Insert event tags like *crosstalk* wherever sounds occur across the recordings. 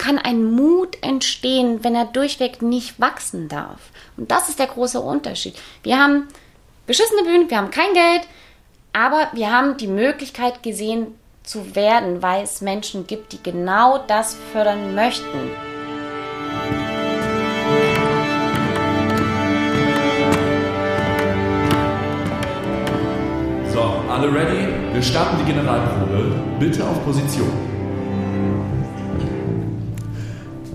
kann ein Mut entstehen, wenn er durchweg nicht wachsen darf. Und das ist der große Unterschied. Wir haben beschissene Bühnen, wir haben kein Geld, aber wir haben die Möglichkeit gesehen zu werden, weil es Menschen gibt, die genau das fördern möchten. So, alle ready? Wir starten die Generalprobe. Bitte auf Position.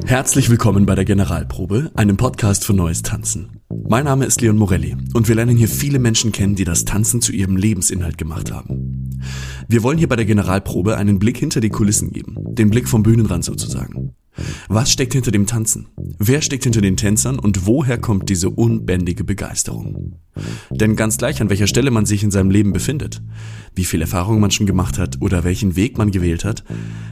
Herzlich willkommen bei der Generalprobe, einem Podcast für neues Tanzen. Mein Name ist Leon Morelli und wir lernen hier viele Menschen kennen, die das Tanzen zu ihrem Lebensinhalt gemacht haben. Wir wollen hier bei der Generalprobe einen Blick hinter die Kulissen geben, den Blick vom Bühnenrand sozusagen. Was steckt hinter dem Tanzen? Wer steckt hinter den Tänzern und woher kommt diese unbändige Begeisterung? Denn ganz gleich, an welcher Stelle man sich in seinem Leben befindet, wie viel Erfahrung man schon gemacht hat oder welchen Weg man gewählt hat,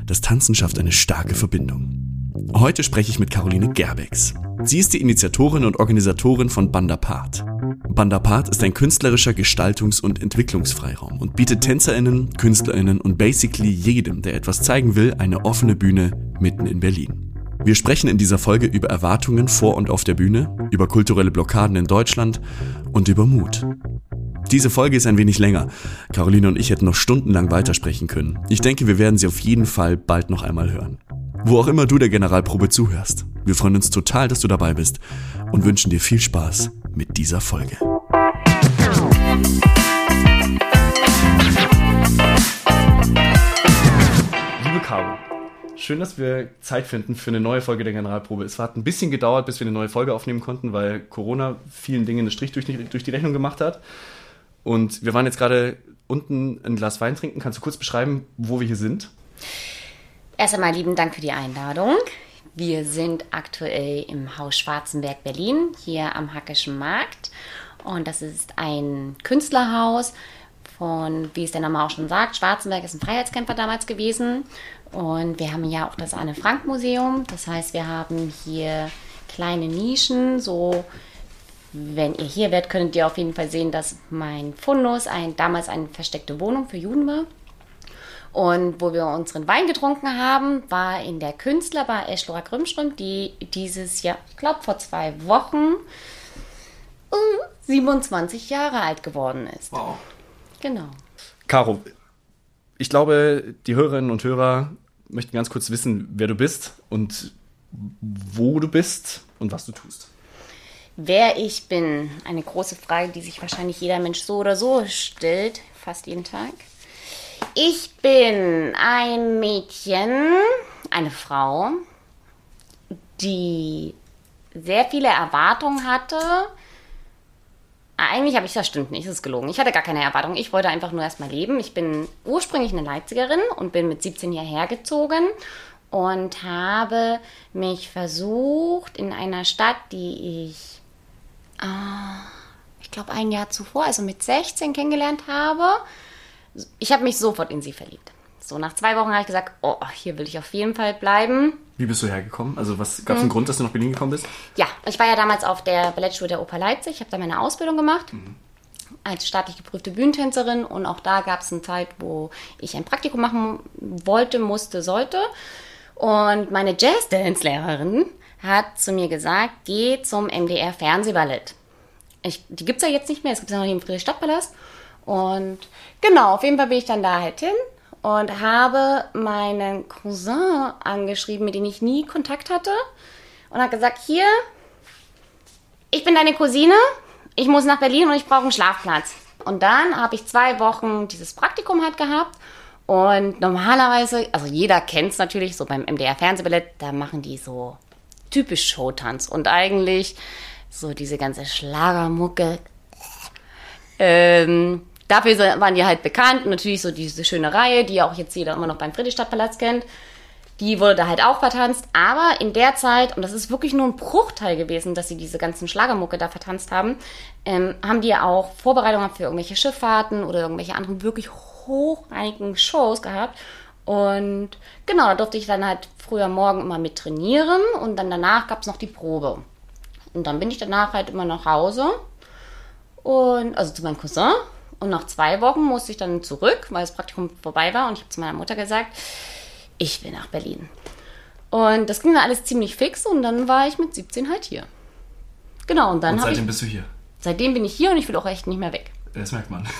das Tanzen schafft eine starke Verbindung. Heute spreche ich mit Caroline Gerbex. Sie ist die Initiatorin und Organisatorin von Bandapart. Bandapart ist ein künstlerischer Gestaltungs- und Entwicklungsfreiraum und bietet TänzerInnen, KünstlerInnen und basically jedem, der etwas zeigen will, eine offene Bühne mitten in Berlin. Wir sprechen in dieser Folge über Erwartungen vor und auf der Bühne, über kulturelle Blockaden in Deutschland und über Mut. Diese Folge ist ein wenig länger. Caroline und ich hätten noch stundenlang weitersprechen können. Ich denke, wir werden sie auf jeden Fall bald noch einmal hören wo auch immer du der Generalprobe zuhörst. Wir freuen uns total, dass du dabei bist und wünschen dir viel Spaß mit dieser Folge. Liebe Caro, schön, dass wir Zeit finden für eine neue Folge der Generalprobe. Es hat ein bisschen gedauert, bis wir eine neue Folge aufnehmen konnten, weil Corona vielen Dingen einen Strich durch die, Rechnung gemacht hat. Und wir waren jetzt gerade unten ein Glas Wein trinken. Kannst du kurz beschreiben, wo wir hier sind? Erst einmal lieben Dank für die Einladung. Wir sind aktuell im Haus Schwarzenberg Berlin, hier am Hackischen Markt. Und das ist ein Künstlerhaus von, wie es der Name auch schon sagt, Schwarzenberg ist ein Freiheitskämpfer damals gewesen. Und wir haben ja auch das Anne Frank Museum. Das heißt, wir haben hier kleine Nischen, so wenn ihr hier werdet, könnt ihr auf jeden Fall sehen, dass mein Fundus ein, damals eine versteckte Wohnung für Juden war. Und wo wir unseren Wein getrunken haben, war in der Künstlerbar Eschlora Grümström, die dieses Jahr, ich glaube vor zwei Wochen, 27 Jahre alt geworden ist. Wow. Genau. Caro, ich glaube, die Hörerinnen und Hörer möchten ganz kurz wissen, wer du bist und wo du bist und was du tust. Wer ich bin, eine große Frage, die sich wahrscheinlich jeder Mensch so oder so stellt, fast jeden Tag. Ich bin ein Mädchen, eine Frau, die sehr viele Erwartungen hatte. Eigentlich habe ich das stimmt nicht, das ist gelogen. Ich hatte gar keine Erwartungen. Ich wollte einfach nur erstmal leben. Ich bin ursprünglich eine Leipzigerin und bin mit 17 hierher gezogen und habe mich versucht in einer Stadt, die ich, äh, ich glaube, ein Jahr zuvor, also mit 16 kennengelernt habe, ich habe mich sofort in sie verliebt. So, nach zwei Wochen habe ich gesagt, oh, hier will ich auf jeden Fall bleiben. Wie bist du hergekommen? Also, was gab es einen hm. Grund, dass du nach Berlin gekommen bist? Ja, ich war ja damals auf der Ballettschule der Oper Leipzig. Ich habe da meine Ausbildung gemacht. Mhm. Als staatlich geprüfte Bühnentänzerin. Und auch da gab es eine Zeit, wo ich ein Praktikum machen wollte, musste, sollte. Und meine Jazz-Dance-Lehrerin hat zu mir gesagt, geh zum MDR Fernsehballett. Ich, die gibt es ja jetzt nicht mehr, es gibt es ja noch im Friedrichstadtpalast. Und genau, auf jeden Fall bin ich dann da halt hin und habe meinen Cousin angeschrieben, mit dem ich nie Kontakt hatte. Und hat gesagt, hier, ich bin deine Cousine, ich muss nach Berlin und ich brauche einen Schlafplatz. Und dann habe ich zwei Wochen dieses Praktikum halt gehabt. Und normalerweise, also jeder kennt es natürlich, so beim MDR Fernsehballett, da machen die so typisch Showtanz. Und eigentlich so diese ganze Schlagermucke. Ähm, Dafür waren die halt bekannt. natürlich so diese schöne Reihe, die auch jetzt jeder immer noch beim Friedrichstadtpalast kennt. Die wurde da halt auch vertanzt. Aber in der Zeit, und das ist wirklich nur ein Bruchteil gewesen, dass sie diese ganzen Schlagermucke da vertanzt haben, ähm, haben die ja auch Vorbereitungen für irgendwelche Schifffahrten oder irgendwelche anderen wirklich hochrangigen Shows gehabt. Und genau, da durfte ich dann halt früher morgen immer mit trainieren und dann danach gab es noch die Probe. Und dann bin ich danach halt immer nach Hause und also zu meinem Cousin und nach zwei Wochen musste ich dann zurück, weil das Praktikum vorbei war. Und ich habe zu meiner Mutter gesagt, ich will nach Berlin. Und das ging dann alles ziemlich fix und dann war ich mit 17 halt hier. Genau, und dann habe ich. seitdem bist du hier. Seitdem bin ich hier und ich will auch echt nicht mehr weg. Das merkt man. *laughs*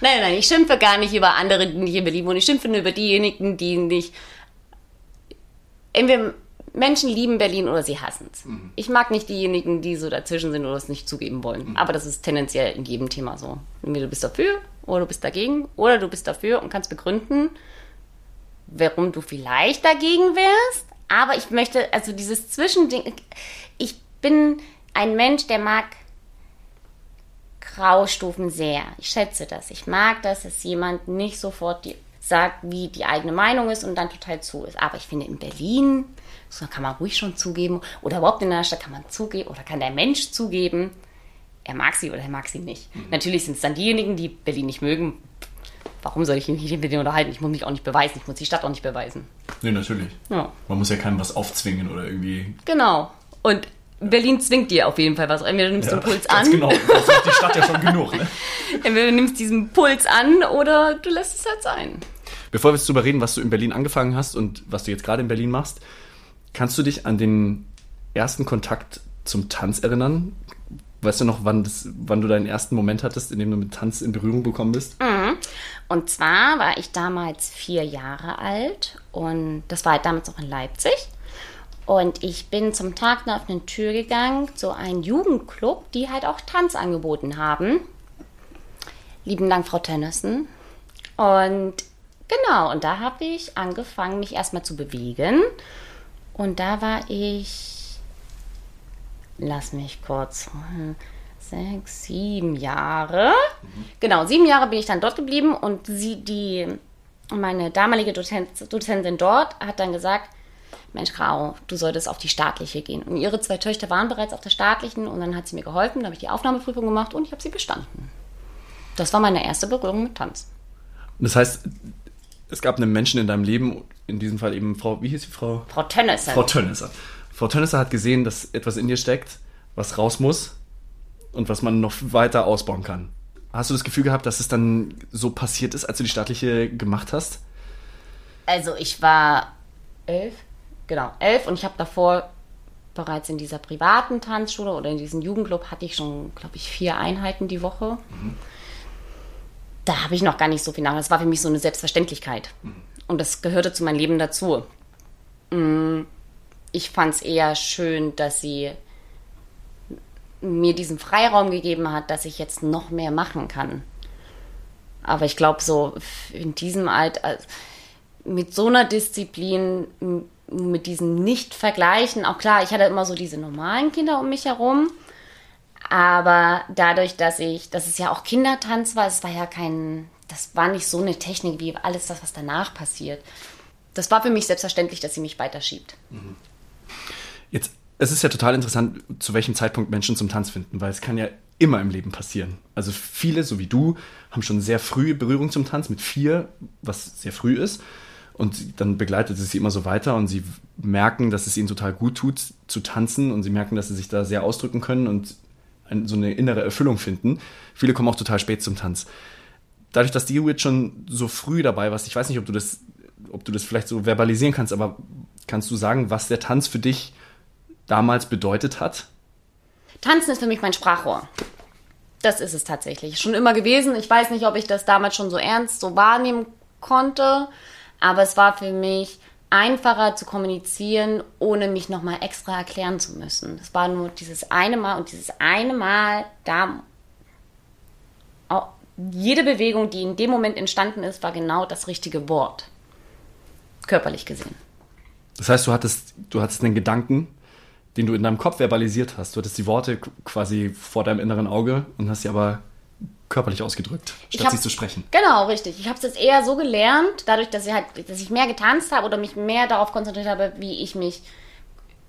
Nein, nein, ich schimpfe gar nicht über andere, die nicht in Berlin wohnen. Ich schimpfe nur über diejenigen, die nicht. Entweder Menschen lieben Berlin oder sie hassen es. Ich mag nicht diejenigen, die so dazwischen sind oder es nicht zugeben wollen. Aber das ist tendenziell in jedem Thema so. Entweder du bist dafür oder du bist dagegen oder du bist dafür und kannst begründen, warum du vielleicht dagegen wärst. Aber ich möchte, also dieses Zwischending, ich bin ein Mensch, der mag Graustufen sehr. Ich schätze das. Ich mag das, dass jemand nicht sofort die, sagt, wie die eigene Meinung ist und dann total zu ist. Aber ich finde, in Berlin, so kann man ruhig schon zugeben, oder überhaupt in einer Stadt kann man zugeben, oder kann der Mensch zugeben, er mag sie oder er mag sie nicht. Natürlich sind es dann diejenigen, die Berlin nicht mögen. Warum soll ich mich nicht mit denen unterhalten? Ich muss mich auch nicht beweisen. Ich muss die Stadt auch nicht beweisen. nee, natürlich. Ja. Man muss ja keinem was aufzwingen oder irgendwie. Genau. Und Berlin zwingt dir auf jeden Fall was. Entweder du nimmst den Puls ganz an, Genau. Das sagt die Stadt ja schon genug. Ne? *laughs* entweder du nimmst diesen Puls an oder du lässt es halt sein. Bevor wir jetzt darüber reden, was du in Berlin angefangen hast und was du jetzt gerade in Berlin machst, kannst du dich an den ersten Kontakt zum Tanz erinnern? Weißt du noch, wann, das, wann du deinen ersten Moment hattest, in dem du mit Tanz in Berührung gekommen bist? Und zwar war ich damals vier Jahre alt und das war halt damals auch in Leipzig. Und ich bin zum Tag einer offenen Tür gegangen zu einem Jugendclub, die halt auch Tanz angeboten haben. Lieben Dank, Frau Tennyson. Und genau, und da habe ich angefangen, mich erstmal zu bewegen. Und da war ich, lass mich kurz, sechs, sieben Jahre. Genau, sieben Jahre bin ich dann dort geblieben und sie, die, meine damalige Dozent, Dozentin dort hat dann gesagt, Mensch, Grau, du solltest auf die staatliche gehen. Und ihre zwei Töchter waren bereits auf der staatlichen und dann hat sie mir geholfen, da habe ich die Aufnahmeprüfung gemacht und ich habe sie bestanden. Das war meine erste Berührung mit Tanz. Das heißt, es gab einen Menschen in deinem Leben, in diesem Fall eben Frau, wie hieß die Frau? Frau Tönnissen. Frau Tönnisser. Frau Tönnisser hat gesehen, dass etwas in dir steckt, was raus muss und was man noch weiter ausbauen kann. Hast du das Gefühl gehabt, dass es dann so passiert ist, als du die staatliche gemacht hast? Also ich war elf, genau, elf und ich habe davor bereits in dieser privaten Tanzschule oder in diesem Jugendclub hatte ich schon, glaube ich, vier Einheiten die Woche. Da habe ich noch gar nicht so viel nach. Das war für mich so eine Selbstverständlichkeit. Und das gehörte zu meinem Leben dazu. Mm, Ich fand es eher schön, dass sie mir diesen Freiraum gegeben hat, dass ich jetzt noch mehr machen kann. Aber ich glaube, so in diesem Alter, mit so einer Disziplin, mit diesem Nicht-Vergleichen, auch klar, ich hatte immer so diese normalen Kinder um mich herum, aber dadurch, dass ich, dass es ja auch Kindertanz war, es war ja kein, das war nicht so eine Technik wie alles das, was danach passiert. Das war für mich selbstverständlich, dass sie mich weiterschiebt. Jetzt, es ist ja total interessant, zu welchem Zeitpunkt Menschen zum Tanz finden, weil es kann ja immer im Leben passieren. Also viele, so wie du, haben schon sehr früh Berührung zum Tanz, mit vier, was sehr früh ist. Und dann begleitet es sie immer so weiter und sie merken, dass es ihnen total gut tut, zu tanzen und sie merken, dass sie sich da sehr ausdrücken können und so eine innere Erfüllung finden. Viele kommen auch total spät zum Tanz. Dadurch, dass du jetzt schon so früh dabei warst, ich weiß nicht, ob du das, ob du das vielleicht so verbalisieren kannst, aber kannst du sagen, was der Tanz für dich damals bedeutet hat? Tanzen ist für mich mein Sprachrohr. Das ist es tatsächlich. Schon immer gewesen. Ich weiß nicht, ob ich das damals schon so ernst so wahrnehmen konnte, aber es war für mich einfacher zu kommunizieren, ohne mich nochmal extra erklären zu müssen. Es war nur dieses eine Mal und dieses eine Mal, da auch jede Bewegung, die in dem Moment entstanden ist, war genau das richtige Wort. Körperlich gesehen. Das heißt, du hattest, du hattest einen Gedanken, den du in deinem Kopf verbalisiert hast. Du hattest die Worte quasi vor deinem inneren Auge und hast sie aber körperlich ausgedrückt, statt hab- sie zu sprechen. Genau, richtig. Ich habe es jetzt eher so gelernt, dadurch, dass ich halt, dass ich mehr getanzt habe oder mich mehr darauf konzentriert habe, wie ich mich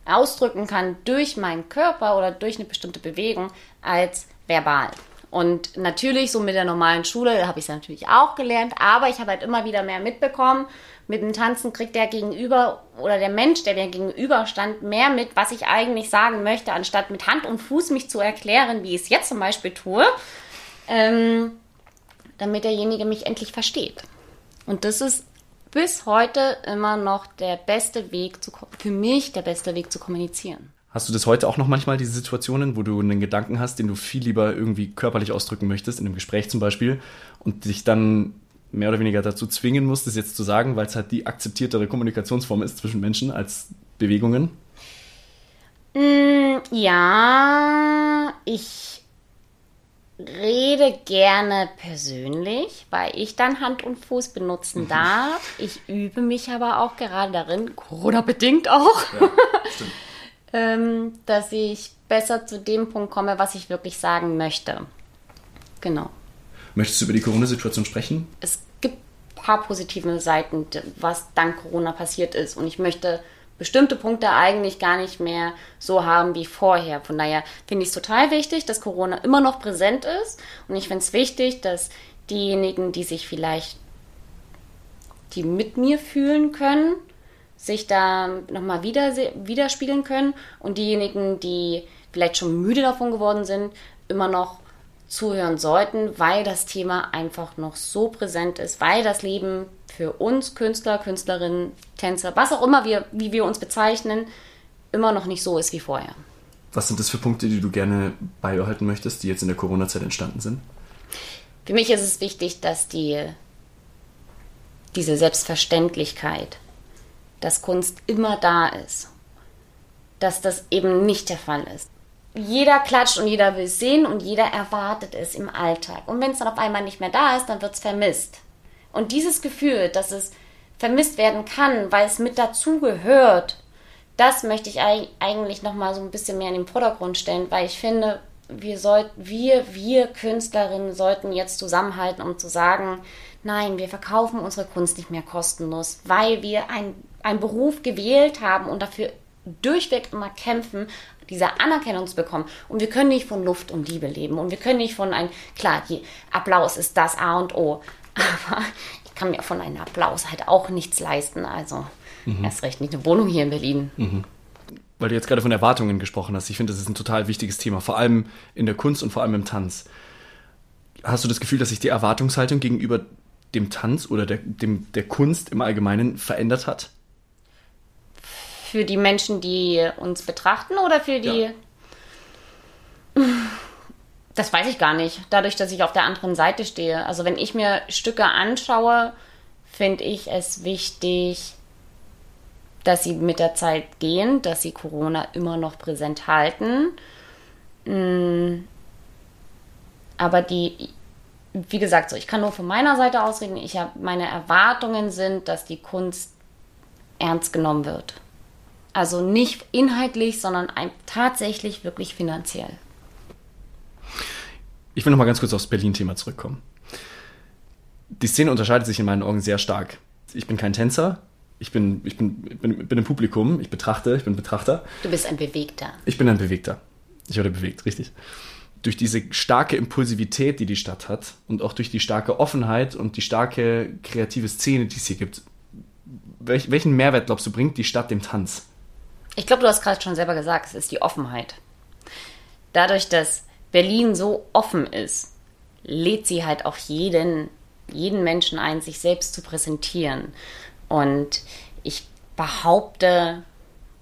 ausdrücken kann durch meinen Körper oder durch eine bestimmte Bewegung als verbal. Und natürlich, so mit der normalen Schule, habe ich es natürlich auch gelernt, aber ich habe halt immer wieder mehr mitbekommen. Mit dem Tanzen kriegt der Gegenüber oder der Mensch, der mir gegenüber stand, mehr mit, was ich eigentlich sagen möchte, anstatt mit Hand und Fuß mich zu erklären, wie ich es jetzt zum Beispiel tue, ähm, damit derjenige mich endlich versteht. Und das ist bis heute immer noch der beste Weg, zu, für mich der beste Weg zu kommunizieren. Hast du das heute auch noch manchmal, diese Situationen, wo du einen Gedanken hast, den du viel lieber irgendwie körperlich ausdrücken möchtest, in einem Gespräch zum Beispiel, und dich dann mehr oder weniger dazu zwingen musst, das jetzt zu sagen, weil es halt die akzeptiertere Kommunikationsform ist zwischen Menschen als Bewegungen? Mm, ja, ich rede gerne persönlich, weil ich dann Hand und Fuß benutzen mhm. darf. Ich übe mich aber auch gerade darin, Corona-bedingt auch, ja, *laughs* ähm, dass ich besser zu dem Punkt komme, was ich wirklich sagen möchte. Genau. Möchtest du über die Corona-Situation sprechen? Es gibt ein paar positive Seiten, was dank Corona passiert ist. Und ich möchte bestimmte Punkte eigentlich gar nicht mehr so haben wie vorher. Von daher finde ich es total wichtig, dass Corona immer noch präsent ist. Und ich finde es wichtig, dass diejenigen, die sich vielleicht, die mit mir fühlen können, sich da nochmal wieder, widerspiegeln können. Und diejenigen, die vielleicht schon müde davon geworden sind, immer noch zuhören sollten, weil das Thema einfach noch so präsent ist, weil das Leben für uns Künstler, Künstlerinnen, Tänzer, was auch immer wir, wie wir uns bezeichnen, immer noch nicht so ist wie vorher. Was sind das für Punkte, die du gerne beibehalten möchtest, die jetzt in der Corona-Zeit entstanden sind? Für mich ist es wichtig, dass die, diese Selbstverständlichkeit, dass Kunst immer da ist, dass das eben nicht der Fall ist jeder klatscht und jeder will sehen und jeder erwartet es im Alltag. Und wenn es dann auf einmal nicht mehr da ist, dann wird es vermisst. Und dieses Gefühl, dass es vermisst werden kann, weil es mit dazugehört, das möchte ich eigentlich noch mal so ein bisschen mehr in den Vordergrund stellen, weil ich finde, wir sollten, wir, wir Künstlerinnen sollten jetzt zusammenhalten, um zu sagen, nein, wir verkaufen unsere Kunst nicht mehr kostenlos, weil wir einen Beruf gewählt haben und dafür durchweg immer kämpfen, diese Anerkennung zu bekommen. Und wir können nicht von Luft und Liebe leben. Und wir können nicht von einem, klar, die Applaus ist das A und O. *laughs* Aber ich kann mir von einem Applaus halt auch nichts leisten. Also mhm. erst recht nicht eine Wohnung hier in Berlin. Mhm. Weil du jetzt gerade von Erwartungen gesprochen hast. Ich finde, das ist ein total wichtiges Thema, vor allem in der Kunst und vor allem im Tanz. Hast du das Gefühl, dass sich die Erwartungshaltung gegenüber dem Tanz oder der, dem, der Kunst im Allgemeinen verändert hat? Für die Menschen, die uns betrachten oder für die. Ja. *sighs* Das weiß ich gar nicht. Dadurch, dass ich auf der anderen Seite stehe. Also, wenn ich mir Stücke anschaue, finde ich es wichtig, dass sie mit der Zeit gehen, dass sie Corona immer noch präsent halten. Mm. Aber die, wie gesagt, so, ich kann nur von meiner Seite ausreden. Ich habe meine Erwartungen sind, dass die Kunst ernst genommen wird. Also nicht inhaltlich, sondern tatsächlich wirklich finanziell. Ich will noch mal ganz kurz aufs Berlin-Thema zurückkommen. Die Szene unterscheidet sich in meinen Augen sehr stark. Ich bin kein Tänzer, ich bin, ich bin, bin, bin im Publikum, ich betrachte, ich bin Betrachter. Du bist ein Bewegter. Ich bin ein Bewegter. Ich werde bewegt, richtig. Durch diese starke Impulsivität, die die Stadt hat und auch durch die starke Offenheit und die starke kreative Szene, die es hier gibt, welchen Mehrwert, glaubst du, bringt die Stadt dem Tanz? Ich glaube, du hast gerade schon selber gesagt, es ist die Offenheit. Dadurch, dass Berlin so offen ist, lädt sie halt auch jeden, jeden Menschen ein, sich selbst zu präsentieren. Und ich behaupte,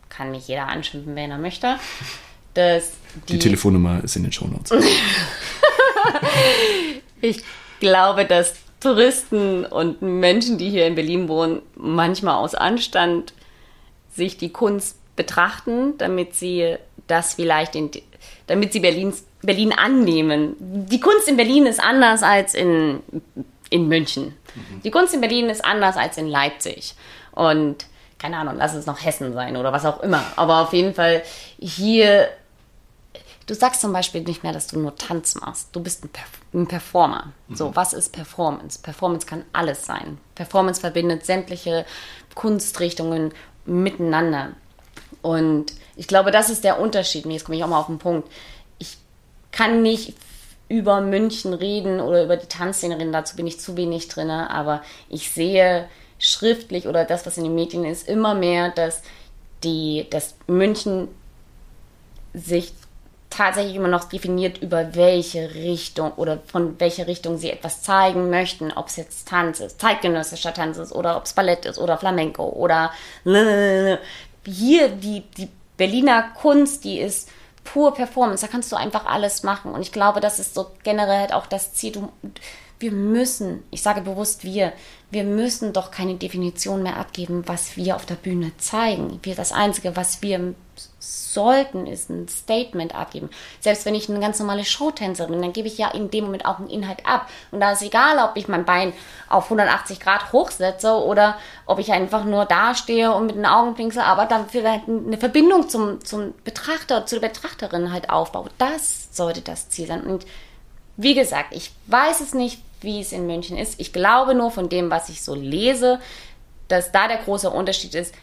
kann mich jeder anschimpfen, wenn er möchte, *laughs* dass die, die Telefonnummer ist in den Shownotes. *laughs* ich glaube, dass Touristen und Menschen, die hier in Berlin wohnen, manchmal aus Anstand sich die Kunst betrachten, damit sie das vielleicht in, damit sie Berlins, Berlin annehmen. Die Kunst in Berlin ist anders als in, in München. Mhm. Die Kunst in Berlin ist anders als in Leipzig. Und keine Ahnung, lass es noch Hessen sein oder was auch immer. Aber auf jeden Fall hier, du sagst zum Beispiel nicht mehr, dass du nur Tanz machst. Du bist ein, Perf ein Performer. Mhm. So, was ist Performance? Performance kann alles sein. Performance verbindet sämtliche Kunstrichtungen miteinander. Und ich glaube, das ist der Unterschied. Und jetzt komme ich auch mal auf den Punkt. Ich kann nicht über München reden oder über die Tanzszene reden, dazu bin ich zu wenig drin, aber ich sehe schriftlich oder das, was in den Medien ist, immer mehr, dass die, dass München sich tatsächlich immer noch definiert, über welche Richtung oder von welcher Richtung sie etwas zeigen möchten. Ob es jetzt Tanz ist, zeitgenössischer Tanz ist oder ob es Ballett ist oder Flamenco oder hier die, die Berliner Kunst, die ist pur Performance. Da kannst du einfach alles machen. Und ich glaube, das ist so generell halt auch das Ziel. Du, wir müssen, ich sage bewusst wir, wir müssen doch keine Definition mehr abgeben, was wir auf der Bühne zeigen. Wir, das Einzige, was wir sollten, ist ein Statement abgeben. Selbst wenn ich eine ganz normale Showtänzerin bin, dann gebe ich ja in dem Moment auch einen Inhalt ab. Und da ist egal, ob ich mein Bein auf 180 Grad hochsetze oder ob ich einfach nur dastehe und mit den Augen pinsel, aber dann vielleicht eine Verbindung zum, zum Betrachter, zu der Betrachterin halt aufbaue. Das sollte das Ziel sein. Und wie gesagt, ich weiß es nicht, wie es in München ist. Ich glaube nur von dem, was ich so lese, dass da der große Unterschied ist,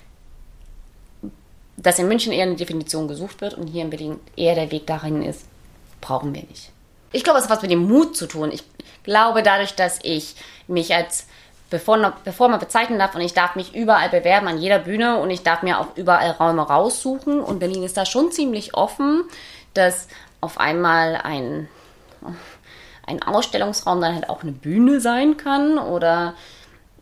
dass in München eher eine Definition gesucht wird und hier in Berlin eher der Weg dahin ist, brauchen wir nicht. Ich glaube, es hat was mit dem Mut zu tun. Ich glaube, dadurch, dass ich mich als bevor, bevor man bezeichnen darf und ich darf mich überall bewerben an jeder Bühne und ich darf mir auch überall Räume raussuchen und Berlin ist da schon ziemlich offen, dass auf einmal ein, ein Ausstellungsraum dann halt auch eine Bühne sein kann oder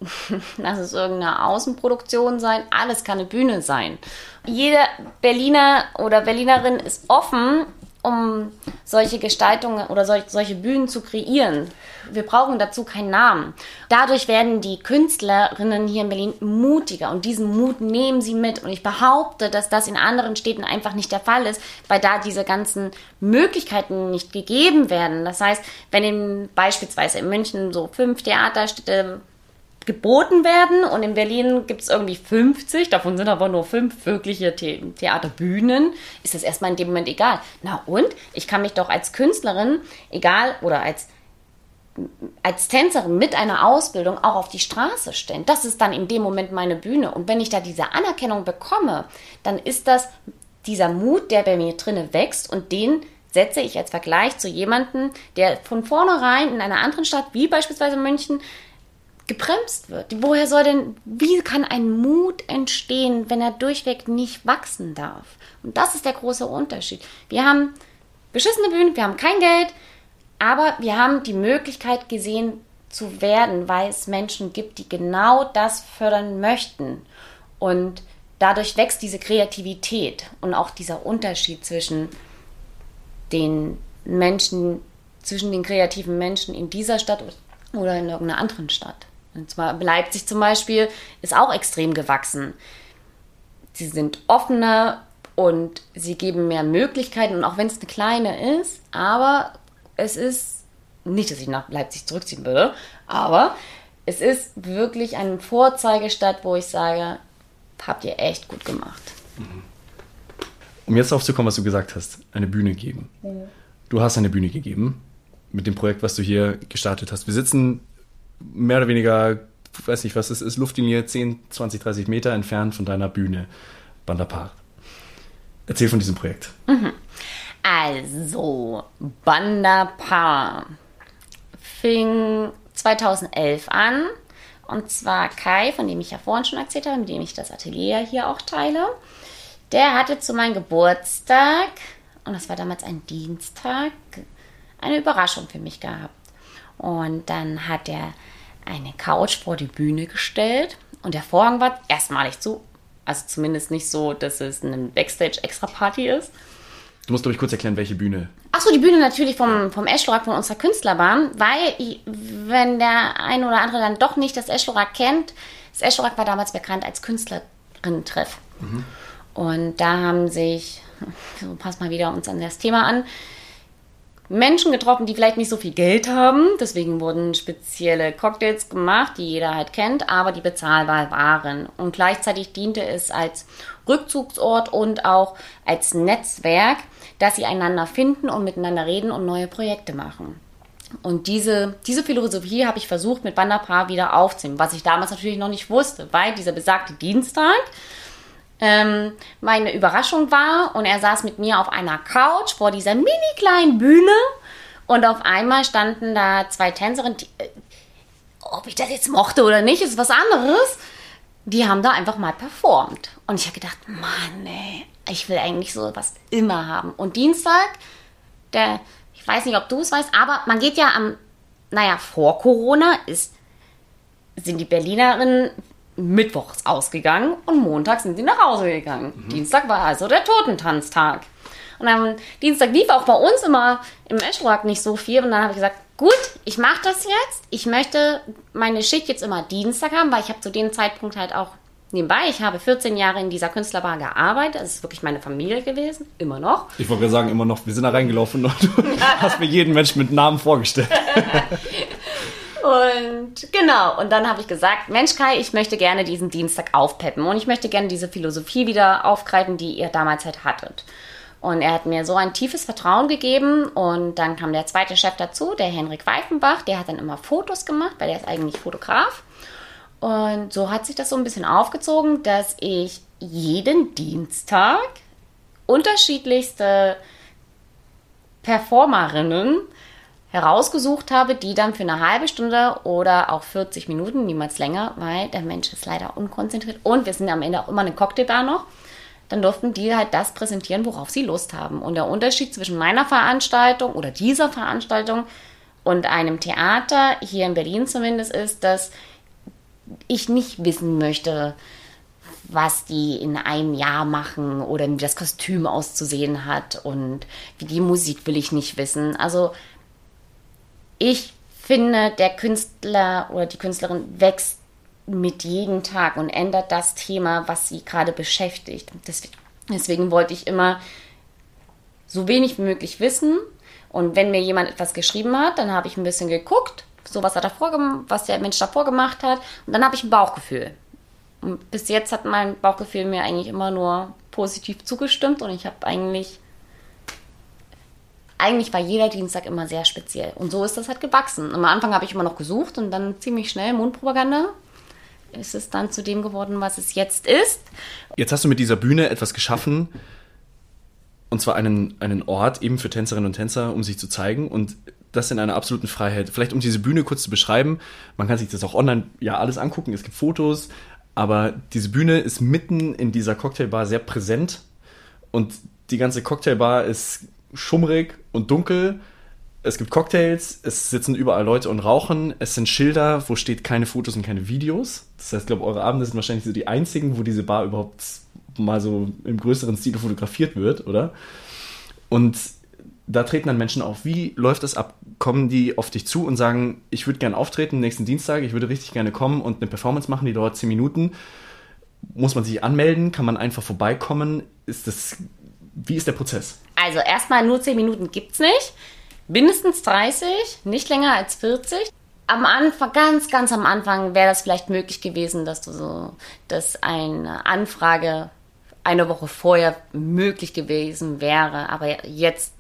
*laughs* lass es irgendeine Außenproduktion sein, alles kann eine Bühne sein. Jeder Berliner oder Berlinerin ist offen, um solche Gestaltungen oder solch, solche Bühnen zu kreieren. Wir brauchen dazu keinen Namen. Dadurch werden die Künstlerinnen hier in Berlin mutiger und diesen Mut nehmen sie mit. Und ich behaupte, dass das in anderen Städten einfach nicht der Fall ist, weil da diese ganzen Möglichkeiten nicht gegeben werden. Das heißt, wenn in, beispielsweise in München so fünf Theaterstädte geboten werden und in Berlin gibt es irgendwie 50, davon sind aber nur fünf wirkliche The Theaterbühnen, ist das erstmal in dem Moment egal. Na und? Ich kann mich doch als Künstlerin, egal, oder als, als Tänzerin mit einer Ausbildung auch auf die Straße stellen. Das ist dann in dem Moment meine Bühne. Und wenn ich da diese Anerkennung bekomme, dann ist das dieser Mut, der bei mir drinne wächst und den setze ich als Vergleich zu jemandem, der von vornherein in einer anderen Stadt, wie beispielsweise München, gebremst wird. Woher soll denn, wie kann ein Mut entstehen, wenn er durchweg nicht wachsen darf? Und das ist der große Unterschied. Wir haben beschissene Bühnen, wir haben kein Geld, aber wir haben die Möglichkeit gesehen zu werden, weil es Menschen gibt, die genau das fördern möchten. Und dadurch wächst diese Kreativität und auch dieser Unterschied zwischen den Menschen, zwischen den kreativen Menschen in dieser Stadt oder in irgendeiner anderen Stadt. Und zwar Leipzig zum Beispiel ist auch extrem gewachsen. Sie sind offener und sie geben mehr Möglichkeiten. Und auch wenn es eine kleine ist, aber es ist nicht, dass ich nach Leipzig zurückziehen würde, aber es ist wirklich eine Vorzeigestadt, wo ich sage, habt ihr echt gut gemacht. Um jetzt darauf zu kommen, was du gesagt hast, eine Bühne geben. Mhm. Du hast eine Bühne gegeben mit dem Projekt, was du hier gestartet hast. Wir sitzen mehr oder weniger, weiß nicht, was es ist, Luftlinie 10, 20, 30 Meter entfernt von deiner Bühne, Bandapar. Erzähl von diesem Projekt. Mhm. Also, Bandapar fing 2011 an. Und zwar Kai, von dem ich ja vorhin schon erzählt habe, mit dem ich das Atelier hier auch teile. Der hatte zu meinem Geburtstag, und das war damals ein Dienstag, eine Überraschung für mich gehabt. Und dann hat er eine Couch vor die Bühne gestellt und der Vorhang war erstmalig zu. Also zumindest nicht so, dass es eine Backstage-Extra-Party ist. Du musst, glaube ich, kurz erklären, welche Bühne. Achso, die Bühne natürlich vom, vom Eschlorak, von unserer Künstlerbahn, weil, wenn der ein oder andere dann doch nicht das Eschlorak kennt, das Eschlorak war damals bekannt als Künstlerinnen-Treff. Mhm. Und da haben sich, *laughs* so pass mal wieder uns an das Thema an, Menschen getroffen, die vielleicht nicht so viel Geld haben. Deswegen wurden spezielle Cocktails gemacht, die jeder halt kennt, aber die bezahlbar waren. Und gleichzeitig diente es als Rückzugsort und auch als Netzwerk, dass sie einander finden und miteinander reden und neue Projekte machen. Und diese, diese Philosophie habe ich versucht mit Wanderpaar wieder aufzunehmen, was ich damals natürlich noch nicht wusste, weil dieser besagte Dienstag ähm, meine Überraschung war und er saß mit mir auf einer Couch vor dieser mini kleinen Bühne und auf einmal standen da zwei Tänzerinnen, die, äh, ob ich das jetzt mochte oder nicht, ist was anderes. Die haben da einfach mal performt. Und ich habe gedacht, Mann, ey, ich will eigentlich so was immer haben. Und Dienstag der, ich weiß nicht, ob du es weißt, aber man geht ja am, naja, vor Corona ist, sind die Berlinerinnen mittwochs ausgegangen und montags sind sie nach Hause gegangen. Mhm. Dienstag war also der Totentanztag. Und am Dienstag lief auch bei uns immer im Eschrock nicht so viel. Und dann habe ich gesagt, gut, ich mache das jetzt. Ich möchte meine Schicht jetzt immer Dienstag haben, weil ich habe zu dem Zeitpunkt halt auch nebenbei, ich habe 14 Jahre in dieser Künstlerbar gearbeitet. Das ist wirklich meine Familie gewesen, immer noch. Ich wollte sagen, immer noch. Wir sind da reingelaufen *laughs* und du *laughs* hast mir jeden Menschen mit Namen vorgestellt. *laughs* Und genau, und dann habe ich gesagt, Mensch Kai, ich möchte gerne diesen Dienstag aufpeppen und ich möchte gerne diese Philosophie wieder aufgreifen, die ihr damals halt hattet. Und er hat mir so ein tiefes Vertrauen gegeben. Und dann kam der zweite Chef dazu, der Henrik Weifenbach. Der hat dann immer Fotos gemacht, weil der ist eigentlich Fotograf. Und so hat sich das so ein bisschen aufgezogen, dass ich jeden Dienstag unterschiedlichste Performerinnen herausgesucht habe, die dann für eine halbe Stunde oder auch 40 Minuten, niemals länger, weil der Mensch ist leider unkonzentriert und wir sind am Ende auch immer eine Cocktailbar noch, dann durften die halt das präsentieren, worauf sie Lust haben. Und der Unterschied zwischen meiner Veranstaltung oder dieser Veranstaltung und einem Theater, hier in Berlin zumindest, ist, dass ich nicht wissen möchte, was die in einem Jahr machen oder wie das Kostüm auszusehen hat und wie die Musik will ich nicht wissen. Also ich finde, der Künstler oder die Künstlerin wächst mit jedem Tag und ändert das Thema, was sie gerade beschäftigt. Deswegen, wollte ich immer so wenig wie möglich wissen. Und wenn mir jemand etwas geschrieben hat, dann habe ich ein bisschen geguckt, so was, er was der Mensch davor gemacht hat. Und dann habe ich ein Bauchgefühl. Und bis jetzt hat mein Bauchgefühl mir eigentlich immer nur positiv zugestimmt und ich habe eigentlich eigentlich war jeder Dienstag immer sehr speziell. Und so ist das halt gewachsen. Am Anfang habe ich immer noch gesucht und dann ziemlich schnell Mundpropaganda ist es dann zu dem geworden, was es jetzt ist. Jetzt hast du mit dieser Bühne etwas geschaffen, und zwar einen, einen Ort eben für Tänzerinnen und Tänzer, um sich zu zeigen und das in einer absoluten Freiheit. Vielleicht um diese Bühne kurz zu beschreiben, man kann sich das auch online ja alles angucken, es gibt Fotos, aber diese Bühne ist mitten in dieser Cocktailbar sehr präsent und die ganze Cocktailbar ist schummrig und dunkel. Es gibt Cocktails, es sitzen überall Leute und rauchen. Es sind Schilder, wo steht keine Fotos und keine Videos. Das heißt, ich glaube, eure Abende sind wahrscheinlich so die einzigen, wo diese Bar überhaupt mal so im größeren Stil fotografiert wird, oder? Und da treten dann Menschen auf. Wie läuft das ab? Kommen die auf dich zu und sagen, ich würde gerne auftreten nächsten Dienstag, ich würde richtig gerne kommen und eine Performance machen, die dauert 10 Minuten? Muss man sich anmelden? Kann man einfach vorbeikommen? Ist das, wie ist der Prozess? Also erstmal nur 10 Minuten gibt es nicht. Mindestens 30, nicht länger als 40. Am Anfang, ganz, ganz am Anfang wäre das vielleicht möglich gewesen, dass du so, dass eine Anfrage eine Woche vorher möglich gewesen wäre. Aber jetzt,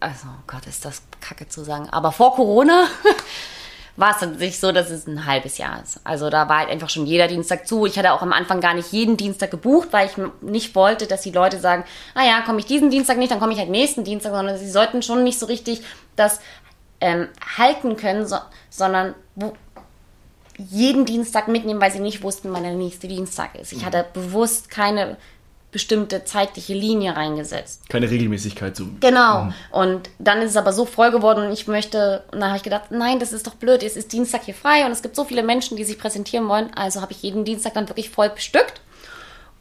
also oh Gott, ist das kacke zu sagen. Aber vor Corona *laughs* war es tatsächlich so, dass es ein halbes Jahr ist. Also da war halt einfach schon jeder Dienstag zu. Ich hatte auch am Anfang gar nicht jeden Dienstag gebucht, weil ich nicht wollte, dass die Leute sagen, ah ja, komme ich diesen Dienstag nicht, dann komme ich halt nächsten Dienstag, sondern sie sollten schon nicht so richtig das ähm, halten können, so, sondern wo, jeden Dienstag mitnehmen, weil sie nicht wussten, wann der nächste Dienstag ist. Ich mhm. hatte bewusst keine bestimmte zeitliche Linie reingesetzt. Keine Regelmäßigkeit so. Genau. Mhm. Und dann ist es aber so voll geworden und ich möchte, und dann habe ich gedacht, nein, das ist doch blöd, es ist Dienstag hier frei und es gibt so viele Menschen, die sich präsentieren wollen, also habe ich jeden Dienstag dann wirklich voll bestückt.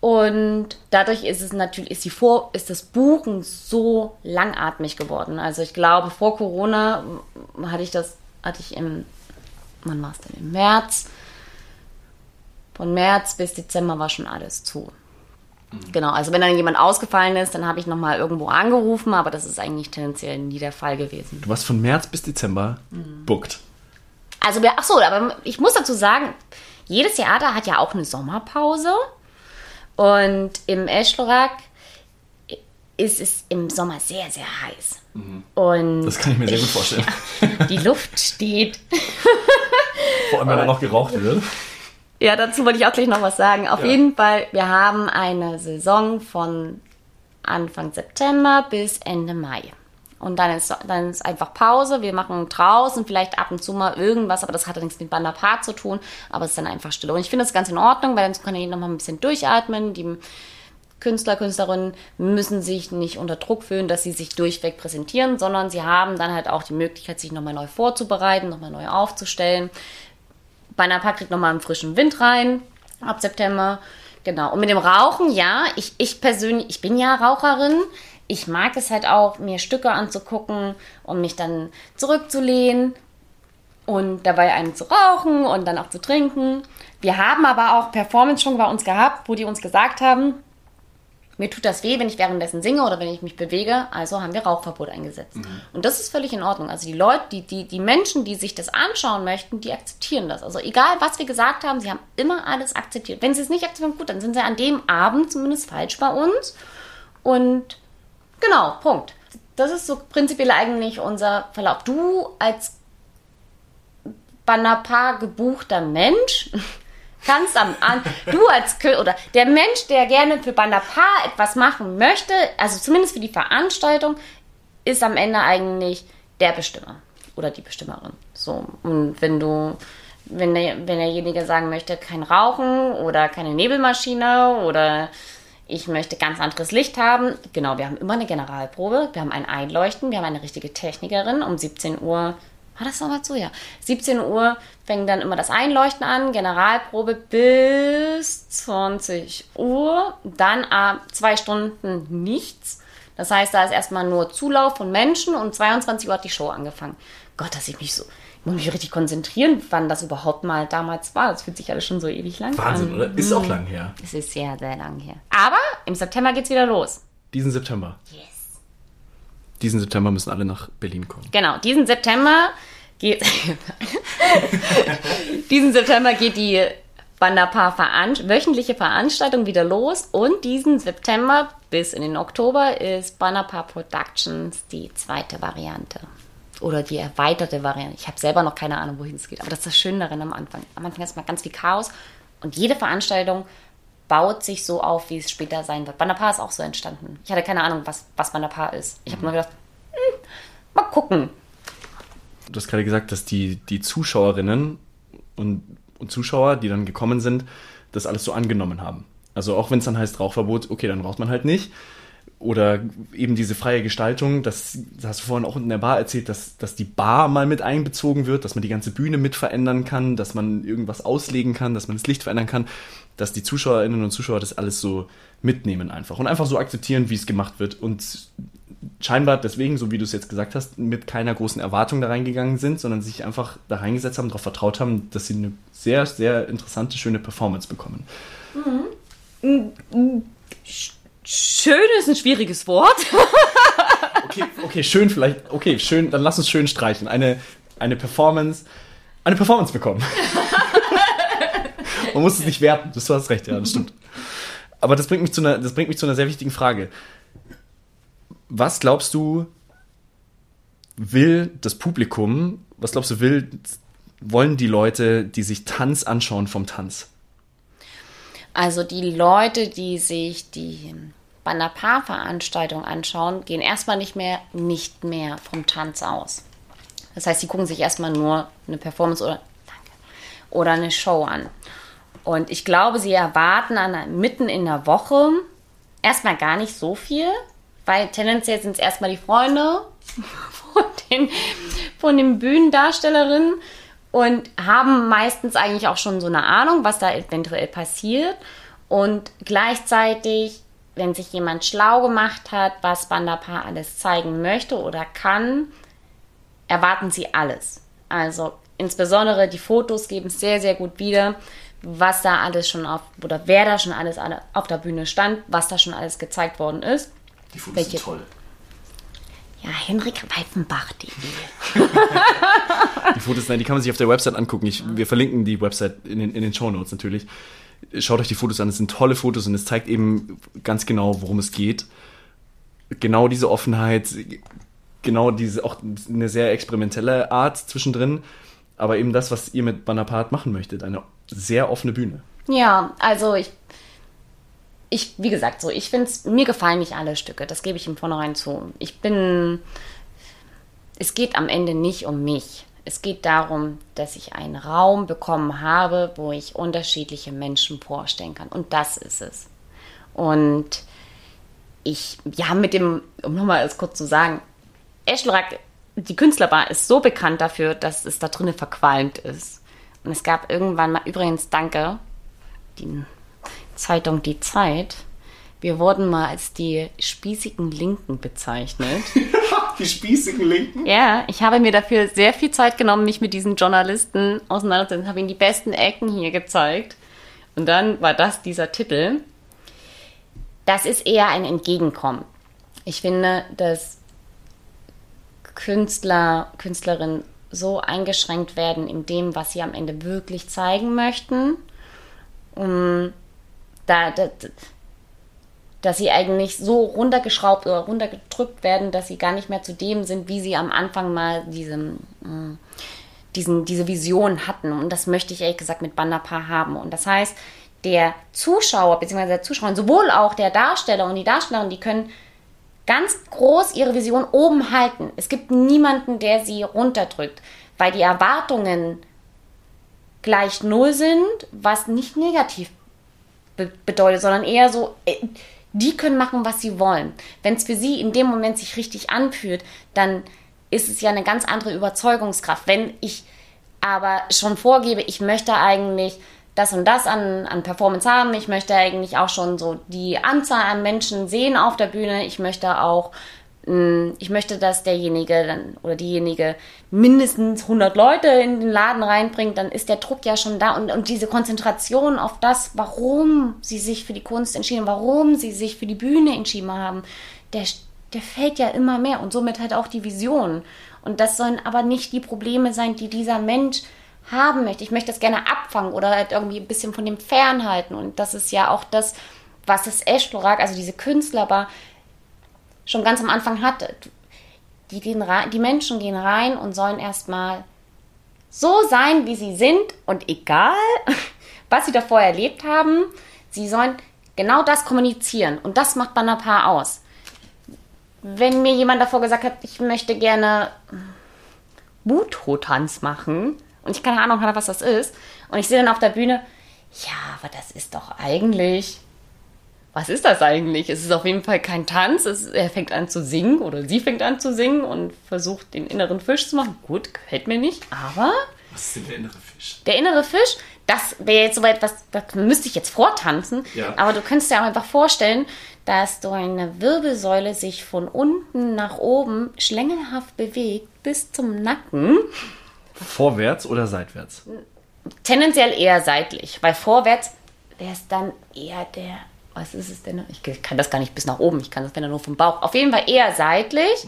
Und dadurch ist es natürlich, ist die Vor, ist das Buchen so langatmig geworden. Also ich glaube, vor Corona hatte ich das, hatte ich im, wann war es denn? Im März. Von März bis Dezember war schon alles zu. Genau, also wenn dann jemand ausgefallen ist, dann habe ich nochmal irgendwo angerufen, aber das ist eigentlich tendenziell nie der Fall gewesen. Du warst von März bis Dezember mhm. booked. Also, ach so, aber ich muss dazu sagen, jedes Theater hat ja auch eine Sommerpause. Und im Eschlorak ist es im Sommer sehr, sehr heiß. Mhm. Und das kann ich mir sehr gut *laughs* vorstellen. Die Luft steht. Vor allem, wenn da *laughs* noch geraucht wird. Ja, dazu wollte ich auch gleich noch was sagen. Auf ja. jeden Fall, wir haben eine Saison von Anfang September bis Ende Mai. Und dann ist, dann ist einfach Pause. Wir machen draußen vielleicht ab und zu mal irgendwas, aber das hat nichts mit Banderpart zu tun. Aber es ist dann einfach Stille. Und ich finde das ganz in Ordnung, weil dann kann jeder noch mal ein bisschen durchatmen. Die Künstler, Künstlerinnen müssen sich nicht unter Druck fühlen, dass sie sich durchweg präsentieren, sondern sie haben dann halt auch die Möglichkeit, sich nochmal neu vorzubereiten, nochmal neu aufzustellen. Bannerpark kriegt nochmal einen frischen Wind rein ab September. Genau. Und mit dem Rauchen, ja, ich, ich persönlich, ich bin ja Raucherin. Ich mag es halt auch, mir Stücke anzugucken und mich dann zurückzulehnen und dabei einen zu rauchen und dann auch zu trinken. Wir haben aber auch Performance schon bei uns gehabt, wo die uns gesagt haben, mir tut das weh, wenn ich währenddessen singe oder wenn ich mich bewege, also haben wir Rauchverbot eingesetzt. Mhm. Und das ist völlig in Ordnung. Also die Leute, die, die, die Menschen, die sich das anschauen möchten, die akzeptieren das. Also egal, was wir gesagt haben, sie haben immer alles akzeptiert. Wenn sie es nicht akzeptieren, gut, dann sind sie an dem Abend zumindest falsch bei uns. Und genau, Punkt. Das ist so prinzipiell eigentlich unser Verlauf. Du als Banapa gebuchter Mensch kannst am an, du als oder der Mensch, der gerne für Banapa etwas machen möchte, also zumindest für die Veranstaltung, ist am Ende eigentlich der Bestimmer oder die Bestimmerin. So und wenn du wenn, der, wenn derjenige sagen möchte, kein Rauchen oder keine Nebelmaschine oder ich möchte ganz anderes Licht haben. Genau, wir haben immer eine Generalprobe, wir haben ein Einleuchten, wir haben eine richtige Technikerin. Um 17 Uhr war das nochmal so? Ja. 17 Uhr fängt dann immer das Einleuchten an, Generalprobe bis 20 Uhr, dann äh, zwei Stunden nichts. Das heißt, da ist erstmal nur Zulauf von Menschen und 22 Uhr hat die Show angefangen. Gott, dass ich mich so, ich muss mich richtig konzentrieren, wann das überhaupt mal damals war. Das fühlt sich alles schon so ewig lang Wahnsinn, an. oder? Ist auch lang her. Es ist sehr, sehr lang her. Aber im September geht's wieder los. Diesen September? Yes diesen September müssen alle nach Berlin kommen. Genau, diesen September geht *laughs* diesen September geht die Wanderpaar -Veran wöchentliche Veranstaltung wieder los und diesen September bis in den Oktober ist Bannerpaar Productions die zweite Variante oder die erweiterte Variante. Ich habe selber noch keine Ahnung, wohin es geht, aber das ist das Schöne darin am Anfang. Am Anfang ist mal ganz viel Chaos und jede Veranstaltung baut sich so auf, wie es später sein wird. Bannerpaar ist auch so entstanden. Ich hatte keine Ahnung, was, was Bannerpaar ist. Ich habe mhm. nur gedacht, hm, mal gucken. Du hast gerade gesagt, dass die, die Zuschauerinnen und, und Zuschauer, die dann gekommen sind, das alles so angenommen haben. Also auch wenn es dann heißt Rauchverbot, okay, dann raucht man halt nicht. Oder eben diese freie Gestaltung, das, das hast du vorhin auch in der Bar erzählt, dass, dass die Bar mal mit einbezogen wird, dass man die ganze Bühne mit verändern kann, dass man irgendwas auslegen kann, dass man das Licht verändern kann, dass die Zuschauerinnen und Zuschauer das alles so mitnehmen einfach und einfach so akzeptieren, wie es gemacht wird und scheinbar deswegen, so wie du es jetzt gesagt hast, mit keiner großen Erwartung da reingegangen sind, sondern sich einfach da reingesetzt haben, darauf vertraut haben, dass sie eine sehr, sehr interessante, schöne Performance bekommen. Mhm. Schön ist ein schwieriges Wort. *laughs* okay, okay, schön vielleicht, okay, schön, dann lass uns schön streichen. Eine, eine Performance, eine Performance bekommen. *laughs* Man muss es nicht werten, du hast recht, ja, das stimmt. Aber das bringt mich zu einer, das bringt mich zu einer sehr wichtigen Frage. Was glaubst du, will das Publikum, was glaubst du, will, wollen die Leute, die sich Tanz anschauen vom Tanz? Also die Leute, die sich die Banapar-Veranstaltung anschauen, gehen erstmal nicht mehr, nicht mehr vom Tanz aus. Das heißt, sie gucken sich erstmal nur eine Performance oder, danke, oder eine Show an. Und ich glaube, sie erwarten an, mitten in der Woche erstmal gar nicht so viel, weil tendenziell sind es erstmal die Freunde *laughs* von den, von den Bühnendarstellerinnen und haben meistens eigentlich auch schon so eine Ahnung, was da eventuell passiert. Und gleichzeitig, wenn sich jemand schlau gemacht hat, was Bandapa alles zeigen möchte oder kann, erwarten sie alles. Also insbesondere die Fotos geben es sehr, sehr gut wieder, was da alles schon auf, oder wer da schon alles auf der Bühne stand, was da schon alles gezeigt worden ist. Die Fotos Welche? sind toll. Ja, Henrik Weifenbach, die Die Fotos, nein, die kann man sich auf der Website angucken. Ich, wir verlinken die Website in den, in den Show Notes natürlich. Schaut euch die Fotos an, es sind tolle Fotos und es zeigt eben ganz genau, worum es geht. Genau diese Offenheit, genau diese, auch eine sehr experimentelle Art zwischendrin, aber eben das, was ihr mit Bonaparte machen möchtet, eine sehr offene Bühne. Ja, also ich ich, wie gesagt, so, ich finde es, mir gefallen nicht alle Stücke, das gebe ich im Vornherein zu. Ich bin, es geht am Ende nicht um mich. Es geht darum, dass ich einen Raum bekommen habe, wo ich unterschiedliche Menschen vorstellen kann. Und das ist es. Und ich, ja, mit dem, um nochmal kurz zu sagen, Eschelrack, die Künstlerbar ist so bekannt dafür, dass es da drinnen verqualmt ist. Und es gab irgendwann mal, übrigens, danke, die Zeitung Die Zeit, wir wurden mal als die spießigen Linken bezeichnet. *laughs* die spießigen Linken? Ja, ich habe mir dafür sehr viel Zeit genommen, mich mit diesen Journalisten auseinanderzusetzen, habe ihnen die besten Ecken hier gezeigt. Und dann war das dieser Titel. Das ist eher ein Entgegenkommen. Ich finde, dass Künstler, Künstlerinnen so eingeschränkt werden in dem, was sie am Ende wirklich zeigen möchten. Um, da, da, dass sie eigentlich so runtergeschraubt oder runtergedrückt werden, dass sie gar nicht mehr zu dem sind, wie sie am Anfang mal diesem, äh, diesen, diese Vision hatten. Und das möchte ich ehrlich gesagt mit Banderpaar haben. Und das heißt, der Zuschauer bzw. der Zuschauer, sowohl auch der Darsteller und die Darstellerin, die können ganz groß ihre Vision oben halten. Es gibt niemanden, der sie runterdrückt, weil die Erwartungen gleich null sind, was nicht negativ be bedeutet, sondern eher so, äh, die können machen, was sie wollen. Wenn es für sie in dem Moment sich richtig anfühlt, dann ist es ja eine ganz andere Überzeugungskraft. Wenn ich aber schon vorgebe, ich möchte eigentlich das und das an, an Performance haben, ich möchte eigentlich auch schon so die Anzahl an Menschen sehen auf der Bühne, ich möchte auch hm, ich möchte, dass derjenige dann oder diejenige mindestens 100 Leute in den Laden reinbringt, dann ist der Druck ja schon da. Und, und diese Konzentration auf das, warum sie sich für die Kunst entschieden, warum sie sich für die Bühne entschieden haben, der, der fällt ja immer mehr. Und somit halt auch die Vision. Und das sollen aber nicht die Probleme sein, die dieser Mensch haben möchte. Ich möchte das gerne abfangen oder halt irgendwie ein bisschen von dem fernhalten. Und das ist ja auch das, was das Eschlorak, also diese Künstlerbar, schon ganz am Anfang hatte. Die, gehen rein, die Menschen gehen rein und sollen erstmal so sein, wie sie sind und egal, *laughs* was sie davor erlebt haben, sie sollen genau das kommunizieren und das macht Banapa aus. Wenn mir jemand davor gesagt hat, ich möchte gerne Buto-Tanz machen und ich keine Ahnung habe, was das ist und ich sehe dann auf der Bühne, ja, aber das ist doch eigentlich was ist das eigentlich? Es ist auf jeden Fall kein Tanz. Es, er fängt an zu singen oder sie fängt an zu singen und versucht den inneren Fisch zu machen. Gut, gefällt mir nicht, aber. Was ist denn der innere Fisch? Der innere Fisch, das wäre jetzt soweit, was, das müsste ich jetzt vortanzen. Ja. Aber du könntest dir auch einfach vorstellen, dass du eine Wirbelsäule sich von unten nach oben schlängelhaft bewegt bis zum Nacken. Vorwärts oder seitwärts? Tendenziell eher seitlich, weil vorwärts wäre es dann eher der was ist es denn? Ich kann das gar nicht bis nach oben, ich kann das wenn nur vom Bauch. Auf jeden Fall eher seitlich.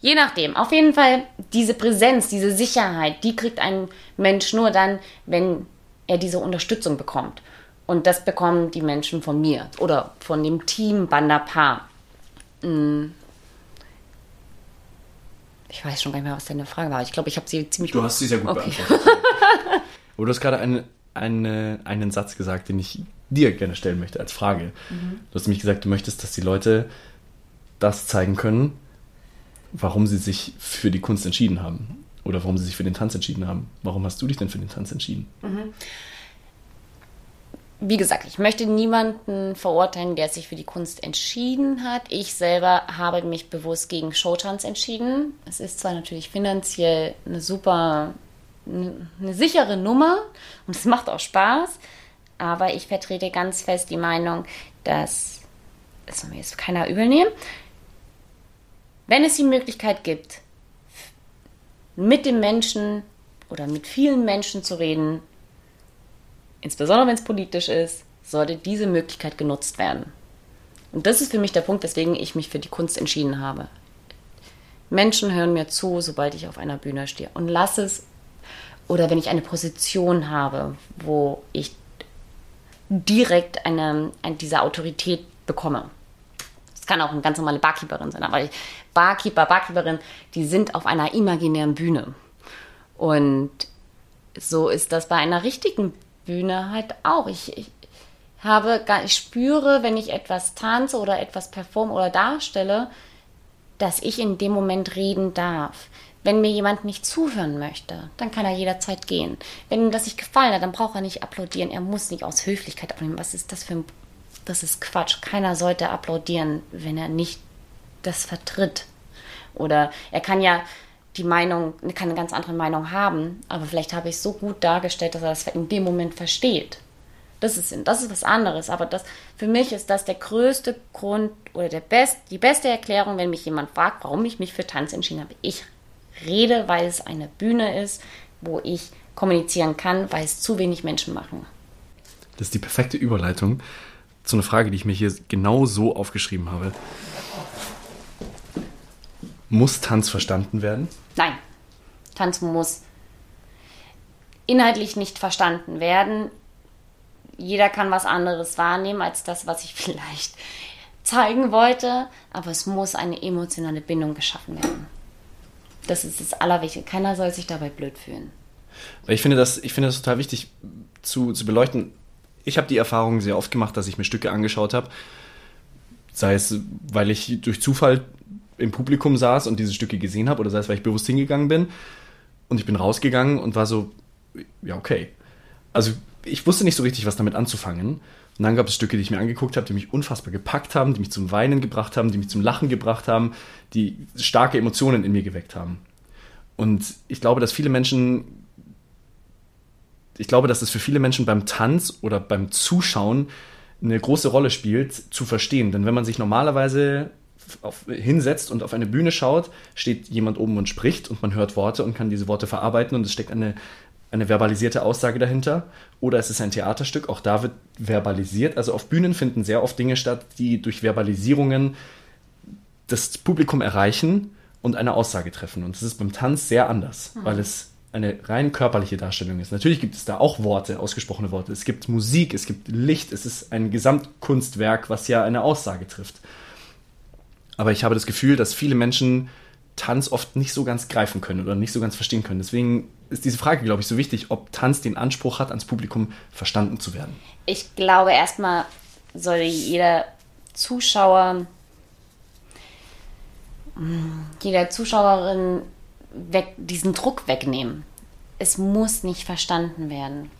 Je nachdem. Auf jeden Fall diese Präsenz, diese Sicherheit, die kriegt ein Mensch nur dann, wenn er diese Unterstützung bekommt. Und das bekommen die Menschen von mir oder von dem Team Bandapa. Hm. Ich weiß schon gar nicht mehr, was deine Frage war. Ich glaube, ich habe sie ziemlich Du hast sie sehr gut okay. beantwortet. *laughs* Aber du hast gerade eine, eine, einen Satz gesagt, den ich dir gerne stellen möchte als Frage. Mhm. Du hast nämlich gesagt, du möchtest, dass die Leute das zeigen können, warum sie sich für die Kunst entschieden haben oder warum sie sich für den Tanz entschieden haben. Warum hast du dich denn für den Tanz entschieden? Mhm. Wie gesagt, ich möchte niemanden verurteilen, der sich für die Kunst entschieden hat. Ich selber habe mich bewusst gegen Showtanz entschieden. Es ist zwar natürlich finanziell eine super, eine sichere Nummer und es macht auch Spaß, aber ich vertrete ganz fest die Meinung, dass, das soll mir jetzt keiner übel nehmen, wenn es die Möglichkeit gibt, mit dem Menschen oder mit vielen Menschen zu reden, insbesondere wenn es politisch ist, sollte diese Möglichkeit genutzt werden. Und das ist für mich der Punkt, weswegen ich mich für die Kunst entschieden habe. Menschen hören mir zu, sobald ich auf einer Bühne stehe. Und lass es, oder wenn ich eine Position habe, wo ich direkt eine, eine, diese Autorität bekomme. Das kann auch eine ganz normale Barkeeperin sein, aber Barkeeper, Barkeeperin, die sind auf einer imaginären Bühne. Und so ist das bei einer richtigen Bühne halt auch. Ich, ich habe, ich spüre, wenn ich etwas tanze oder etwas performe oder darstelle, dass ich in dem Moment reden darf. Wenn mir jemand nicht zuhören möchte, dann kann er jederzeit gehen. Wenn ihm das nicht gefallen hat, dann braucht er nicht applaudieren. Er muss nicht aus Höflichkeit abnehmen. Was ist das für ein Das ist Quatsch. Keiner sollte applaudieren, wenn er nicht das vertritt. Oder er kann ja die Meinung, kann eine ganz andere Meinung haben, aber vielleicht habe ich es so gut dargestellt, dass er das in dem Moment versteht. Das ist, das ist was anderes. Aber das, für mich ist das der größte Grund oder der best, die beste Erklärung, wenn mich jemand fragt, warum ich mich für Tanz entschieden habe. Ich rede, weil es eine Bühne ist, wo ich kommunizieren kann, weil es zu wenig Menschen machen. Das ist die perfekte Überleitung zu einer Frage, die ich mir hier genau so aufgeschrieben habe. Muss Tanz verstanden werden? Nein. Tanz muss inhaltlich nicht verstanden werden jeder kann was anderes wahrnehmen als das, was ich *laughs* vielleicht zeigen wollte, aber es muss eine emotionale Bindung geschaffen werden. Das ist das Allerwichtigste. Keiner soll sich dabei blöd fühlen. Ich finde das, ich finde das total wichtig zu, zu beleuchten. Ich habe die Erfahrung sehr oft gemacht, dass ich mir Stücke angeschaut habe, sei es, weil ich durch Zufall im Publikum saß und diese Stücke gesehen habe, oder sei es, weil ich bewusst hingegangen bin und ich bin rausgegangen und war so, ja, okay. Also ich wusste nicht so richtig, was damit anzufangen. Und dann gab es Stücke, die ich mir angeguckt habe, die mich unfassbar gepackt haben, die mich zum Weinen gebracht haben, die mich zum Lachen gebracht haben, die starke Emotionen in mir geweckt haben. Und ich glaube, dass viele Menschen, ich glaube, dass es für viele Menschen beim Tanz oder beim Zuschauen eine große Rolle spielt, zu verstehen. Denn wenn man sich normalerweise auf, hinsetzt und auf eine Bühne schaut, steht jemand oben und spricht und man hört Worte und kann diese Worte verarbeiten und es steckt eine eine verbalisierte Aussage dahinter oder es ist ein Theaterstück, auch da wird verbalisiert. Also auf Bühnen finden sehr oft Dinge statt, die durch Verbalisierungen das Publikum erreichen und eine Aussage treffen. Und das ist beim Tanz sehr anders, mhm. weil es eine rein körperliche Darstellung ist. Natürlich gibt es da auch Worte, ausgesprochene Worte. Es gibt Musik, es gibt Licht, es ist ein Gesamtkunstwerk, was ja eine Aussage trifft. Aber ich habe das Gefühl, dass viele Menschen Tanz oft nicht so ganz greifen können oder nicht so ganz verstehen können. Deswegen ist diese Frage, glaube ich, so wichtig, ob Tanz den Anspruch hat, ans Publikum verstanden zu werden. Ich glaube, erstmal sollte jeder Zuschauer, jeder Zuschauerin weg, diesen Druck wegnehmen. Es muss nicht verstanden werden.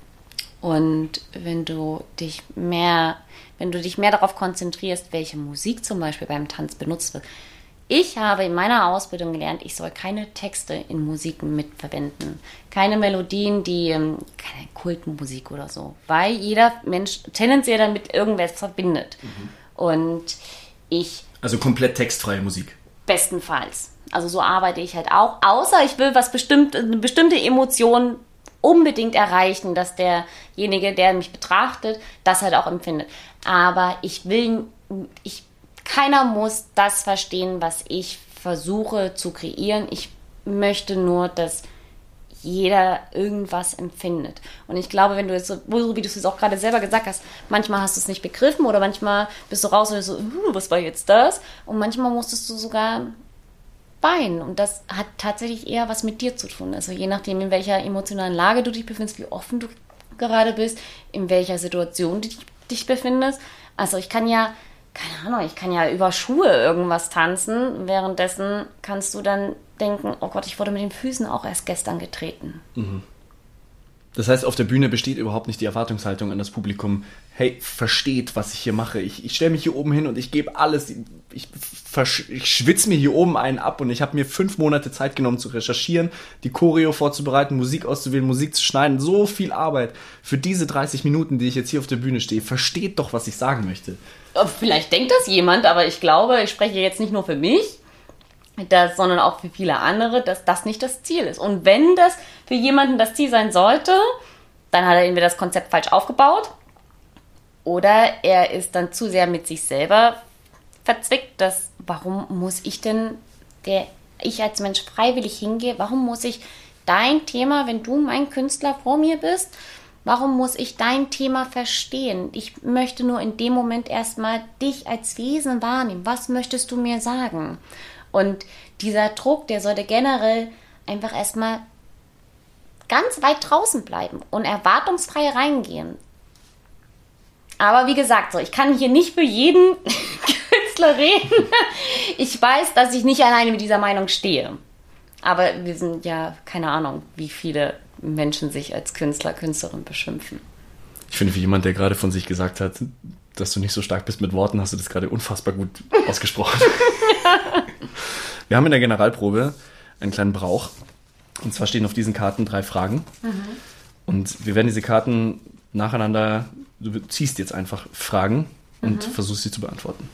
Und wenn du dich mehr, wenn du dich mehr darauf konzentrierst, welche Musik zum Beispiel beim Tanz benutzt wird, ich habe in meiner Ausbildung gelernt, ich soll keine Texte in Musiken mitverwenden. Keine Melodien, die, ähm, keine Kultmusik oder so. Weil jeder Mensch tendenziell damit irgendwas verbindet. Mhm. Und ich. Also komplett textfreie Musik. Bestenfalls. Also so arbeite ich halt auch. Außer ich will was bestimmt, eine bestimmte Emotion unbedingt erreichen, dass derjenige, der mich betrachtet, das halt auch empfindet. Aber ich will, ich keiner muss das verstehen, was ich versuche zu kreieren. Ich möchte nur, dass jeder irgendwas empfindet. Und ich glaube, wenn du jetzt so, wie du es auch gerade selber gesagt hast, manchmal hast du es nicht begriffen oder manchmal bist du raus und so, uh, was war jetzt das? Und manchmal musstest du sogar weinen. Und das hat tatsächlich eher was mit dir zu tun. Also je nachdem, in welcher emotionalen Lage du dich befindest, wie offen du gerade bist, in welcher Situation du dich befindest. Also ich kann ja keine Ahnung, ich kann ja über Schuhe irgendwas tanzen. Währenddessen kannst du dann denken, oh Gott, ich wurde mit den Füßen auch erst gestern getreten. Mhm. Das heißt, auf der Bühne besteht überhaupt nicht die Erwartungshaltung an das Publikum, hey, versteht, was ich hier mache. Ich, ich stelle mich hier oben hin und ich gebe alles. Ich, ich schwitze mir hier oben einen ab und ich habe mir fünf Monate Zeit genommen zu recherchieren, die Choreo vorzubereiten, Musik auszuwählen, Musik zu schneiden. So viel Arbeit für diese 30 Minuten, die ich jetzt hier auf der Bühne stehe. Versteht doch, was ich sagen möchte. Vielleicht denkt das jemand, aber ich glaube, ich spreche jetzt nicht nur für mich, das, sondern auch für viele andere, dass das nicht das Ziel ist. Und wenn das für jemanden das Ziel sein sollte, dann hat er entweder das Konzept falsch aufgebaut oder er ist dann zu sehr mit sich selber verzwickt, dass warum muss ich denn, der ich als Mensch freiwillig hingehe, warum muss ich dein Thema, wenn du mein Künstler vor mir bist, Warum muss ich dein Thema verstehen? Ich möchte nur in dem Moment erstmal dich als Wesen wahrnehmen. Was möchtest du mir sagen? Und dieser Druck, der sollte generell einfach erstmal ganz weit draußen bleiben und erwartungsfrei reingehen. Aber wie gesagt, so, ich kann hier nicht für jeden *laughs* Künstler reden. Ich weiß, dass ich nicht alleine mit dieser Meinung stehe. Aber wir sind ja, keine Ahnung, wie viele Menschen sich als Künstler, Künstlerin beschimpfen. Ich finde, wie jemand, der gerade von sich gesagt hat, dass du nicht so stark bist mit Worten, hast du das gerade unfassbar gut *laughs* ausgesprochen. Wir haben in der Generalprobe einen kleinen Brauch. Und zwar stehen auf diesen Karten drei Fragen. Und wir werden diese Karten nacheinander, du ziehst jetzt einfach Fragen und versuchst sie zu beantworten.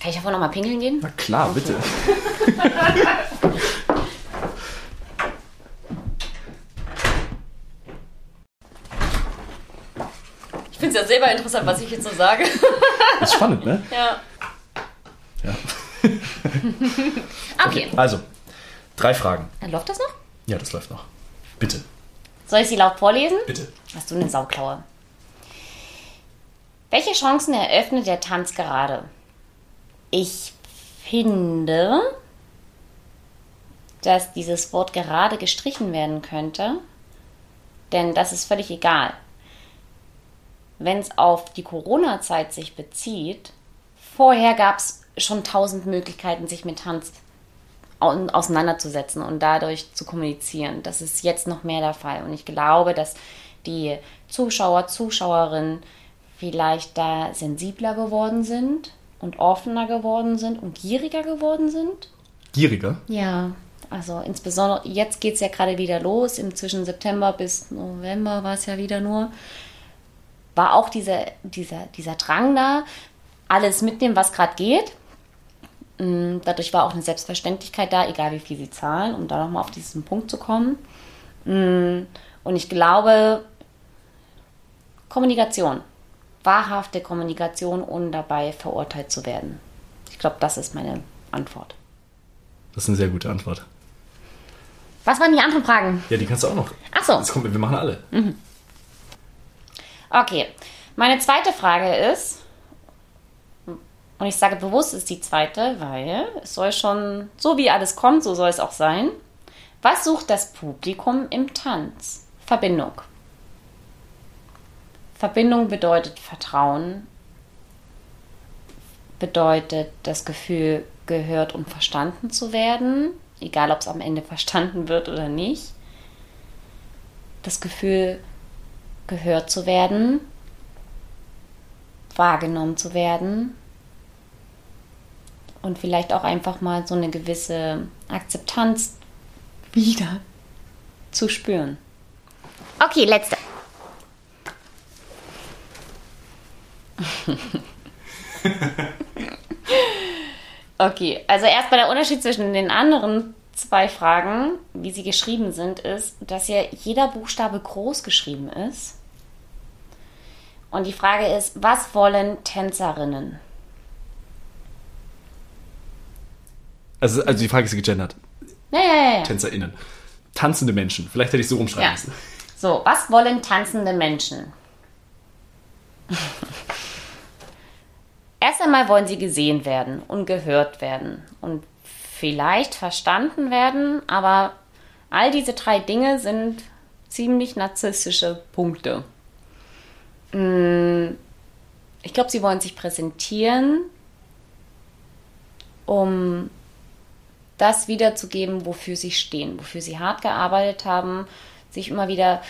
Kann ich davon nochmal pinkeln gehen? Na klar, bitte. *laughs* *laughs* Ich finde es ja selber interessant, was ich jetzt so sage. *laughs* Ist spannend, ne? ja. Ja. *laughs* Okay. Also, drei Fragen. Dann läuft das noch? Ja, das läuft noch. Bitte. Soll ich sie laut vorlesen? Bitte. Hast du eine Sauklaue? Welche Chancen eröffnet der Tanz gerade? Ich finde, dass dieses Wort gerade gestrichen werden könnte, denn das ist völlig egal. Wenn es auf die Corona-Zeit sich bezieht, vorher gab es schon tausend Möglichkeiten, sich mit Tanz au- auseinanderzusetzen und dadurch zu kommunizieren. Das ist jetzt noch mehr der Fall. Und ich glaube, dass die Zuschauer, Zuschauerinnen vielleicht da sensibler geworden sind und offener geworden sind und gieriger geworden sind. Gieriger? Ja, also insbesondere jetzt geht es ja gerade wieder los. Im zwischen September bis November war es ja wieder nur. War auch dieser, dieser, dieser Drang da, alles mitnehmen, was gerade geht. Mm, Dadurch war auch eine Selbstverständlichkeit da, egal wie viel sie zahlen, um da nochmal auf diesen Punkt zu kommen. Mm, Und ich glaube, Kommunikation, wahrhafte Kommunikation, ohne dabei verurteilt zu werden. Ich glaube, das ist meine Antwort. Das ist eine sehr gute Antwort. Was waren die anderen Fragen? Ja, die kannst du auch noch. Ach so. Das kommt, wir machen alle. Okay. Meine zweite Frage ist, und ich sage bewusst ist die zweite, weil es soll schon, so wie alles kommt, so soll es auch sein. Was sucht das Publikum im Tanz? Verbindung. Verbindung bedeutet Vertrauen, bedeutet das Gefühl, gehört und verstanden zu werden, egal ob es am Ende *laughs* verstanden wird oder nicht. Das Gefühl, gehört zu werden, wahrgenommen zu werden und vielleicht auch einfach mal so eine gewisse Akzeptanz wieder zu spüren. Okay, letzte. *laughs* okay, also erstmal der Unterschied zwischen den anderen zwei Fragen, wie sie geschrieben sind, ist, dass ja jeder Buchstabe groß geschrieben ist. Und die Frage ist, was wollen Tänzerinnen? Also, also die Frage ist gegendert. Ja, ja, ja. TänzerInnen. Tanzende Menschen. Vielleicht hätte ich so rumschreiben müssen. So, was wollen tanzende Menschen? *laughs* Erst einmal wollen sie gesehen werden und gehört werden und vielleicht verstanden werden, aber all diese drei Dinge sind ziemlich narzisstische Punkte. Mm, Ich glaube, sie wollen sich präsentieren, um das wiederzugeben, wofür sie stehen, wofür sie hart gearbeitet haben, sich immer wieder,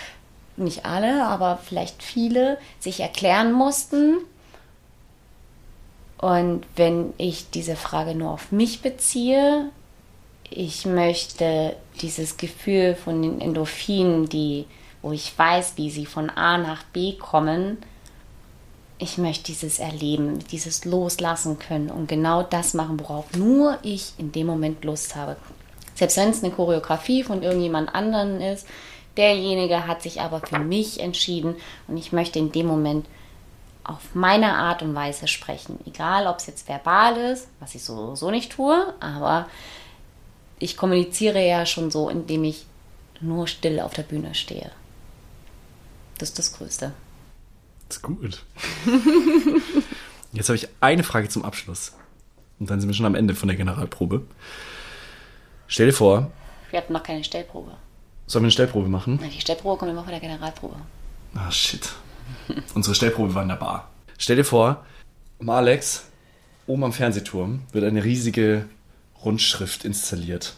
nicht alle, aber vielleicht viele, sich erklären mussten. Und wenn ich diese Frage nur auf mich beziehe, ich möchte dieses Gefühl von den Endorphinen, die, wo ich weiß, wie sie von A nach B kommen, ich möchte dieses erleben, dieses loslassen können und genau das machen, worauf nur ich in dem Moment Lust habe. Selbst wenn es eine Choreografie von irgendjemand anderen ist, derjenige hat sich aber für mich entschieden und ich möchte in dem Moment auf meine Art und Weise sprechen. Egal, ob es jetzt verbal ist, was ich so, so nicht tue, aber ich kommuniziere ja schon so, indem ich nur still auf der Bühne stehe. Das ist das Größte. Das ist gut. Jetzt habe ich eine Frage zum Abschluss. Und dann sind wir schon am Ende von der Generalprobe. Stell dir vor, Wir hatten noch keine Stellprobe. sollen wir eine Stellprobe machen? Die Stellprobe kommt immer vor der Generalprobe. Ah, shit. Unsere Stellprobe war in der Bar. Stell dir vor, um Alex, oben am Fernsehturm wird eine riesige Rundschrift installiert.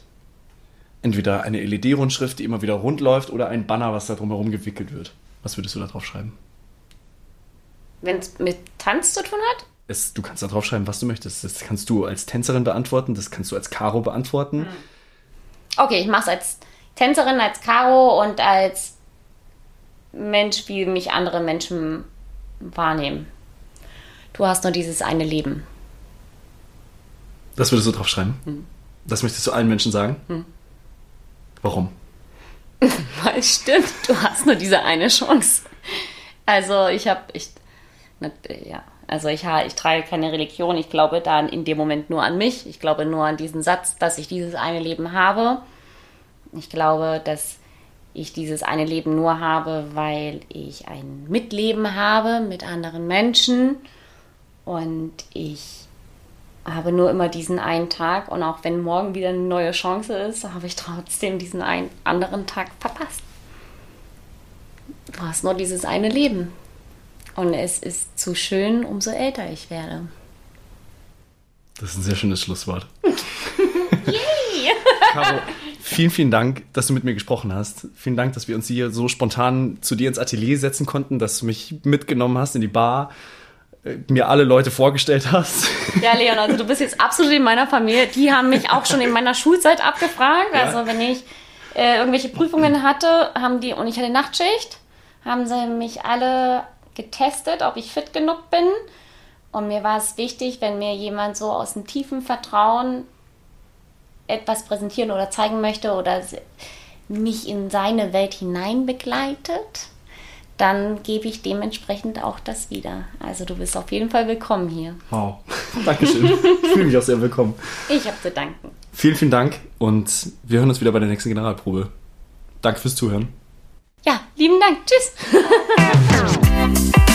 Entweder eine LED-Rundschrift, die immer wieder rund läuft, oder ein Banner, was da drumherum gewickelt wird. Was würdest du da drauf schreiben? Wenn es mit Tanz zu tun hat? Es, du kannst da draufschreiben, was du möchtest. Das kannst du als Tänzerin beantworten, das kannst du als Caro beantworten. Okay, ich mache es als Tänzerin, als Caro und als Mensch, wie mich andere Menschen wahrnehmen. Du hast nur dieses eine Leben. Das würdest du draufschreiben? Das möchtest du allen Menschen sagen? Warum? *laughs* Weil es stimmt, du hast nur diese eine Chance. Also ich habe, ich, na, ja, also ich, ich trage keine Religion. Ich glaube dann in dem Moment nur an mich. Ich glaube nur an diesen Satz, dass ich dieses eine Leben habe. Ich glaube, dass ich dieses eine Leben nur habe, weil ich ein Mitleben habe mit anderen Menschen. Und ich habe nur immer diesen einen Tag. Und auch wenn morgen wieder eine neue Chance ist, habe ich trotzdem diesen einen anderen Tag verpasst. Du hast nur dieses eine Leben. Und es ist zu schön, umso älter ich werde. Das ist ein sehr schönes Schlusswort. *laughs* *laughs* Caro, vielen, vielen Dank, dass du mit mir gesprochen hast. Vielen Dank, dass wir uns hier so spontan zu dir ins Atelier setzen konnten, dass du mich mitgenommen hast in die Bar, äh, mir alle Leute vorgestellt hast. *laughs* Ja, Leon, also du bist jetzt absolut in meiner Familie. Die haben mich auch schon in meiner Schulzeit abgefragt. Ja. Also wenn ich äh, irgendwelche Prüfungen hatte, haben die, und ich hatte Nachtschicht, haben sie mich alle getestet, ob ich fit genug bin. Und mir war es wichtig, wenn mir jemand so aus dem tiefen Vertrauen etwas präsentieren oder zeigen möchte oder mich in seine Welt hinein begleitet, dann gebe ich dementsprechend auch das wieder. Also du bist auf jeden Fall willkommen hier. Wow. *laughs* Dankeschön. Ich fühle mich auch sehr willkommen. Ich habe zu danken. Vielen, vielen Dank und wir hören uns wieder bei der nächsten Generalprobe. Danke fürs Zuhören. Ja, lieben Dank. Tschüss. *laughs*